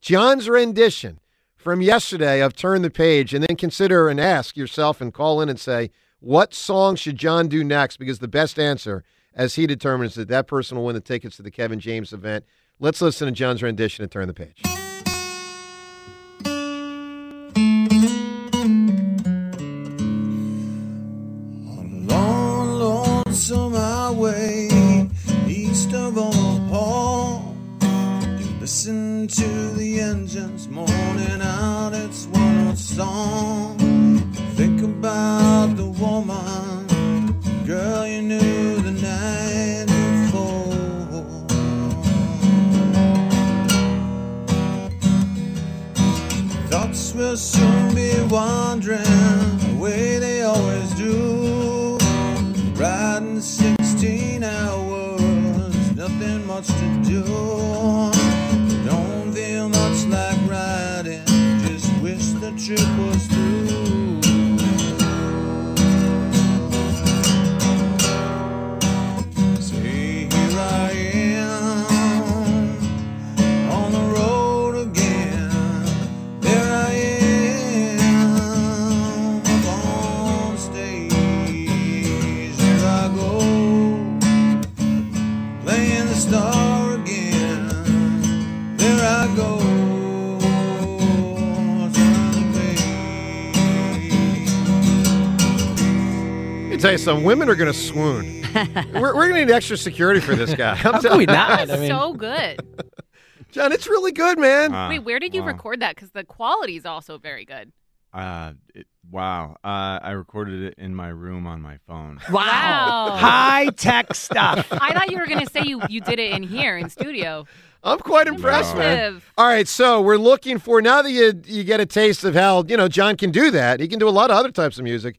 John's rendition from yesterday of Turn the Page, and then consider and ask yourself and call in and say, what song should John do next? Because the best answer, as he determines, that that person will win the tickets to the Kevin James event. Let's listen to John's rendition and Turn the Page. Long, lonesome highway east of Omaha. Listen to the morning out its one old song. Think about the woman, girl you knew the night before. Thoughts will soon be wandering the way they always do. Riding 16 hours, nothing much to do. The star again. There I go. turn Let me tell you something. Women are going to swoon. we're we're going to need extra security for this guy. I'm How can telling we you. not? That was so good. John, it's really good, man. Uh, Wait, where did you wow. record that? Because the quality is also very good. Uh, it, wow. Uh, I recorded it in my room on my phone. Wow. High tech stuff. I thought you were going to say you, you did it in here in studio. I'm quite impressed, man. Impressive. All right, so we're looking for now that you you get a taste of how you know John can do that. He can do a lot of other types of music.